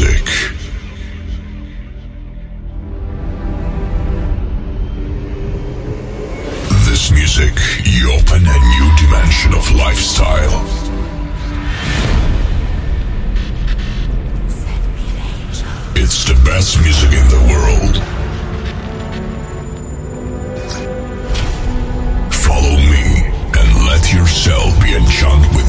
music. This music, you open a new dimension of lifestyle. It's the best music in the world. Follow me and let yourself be enchanted with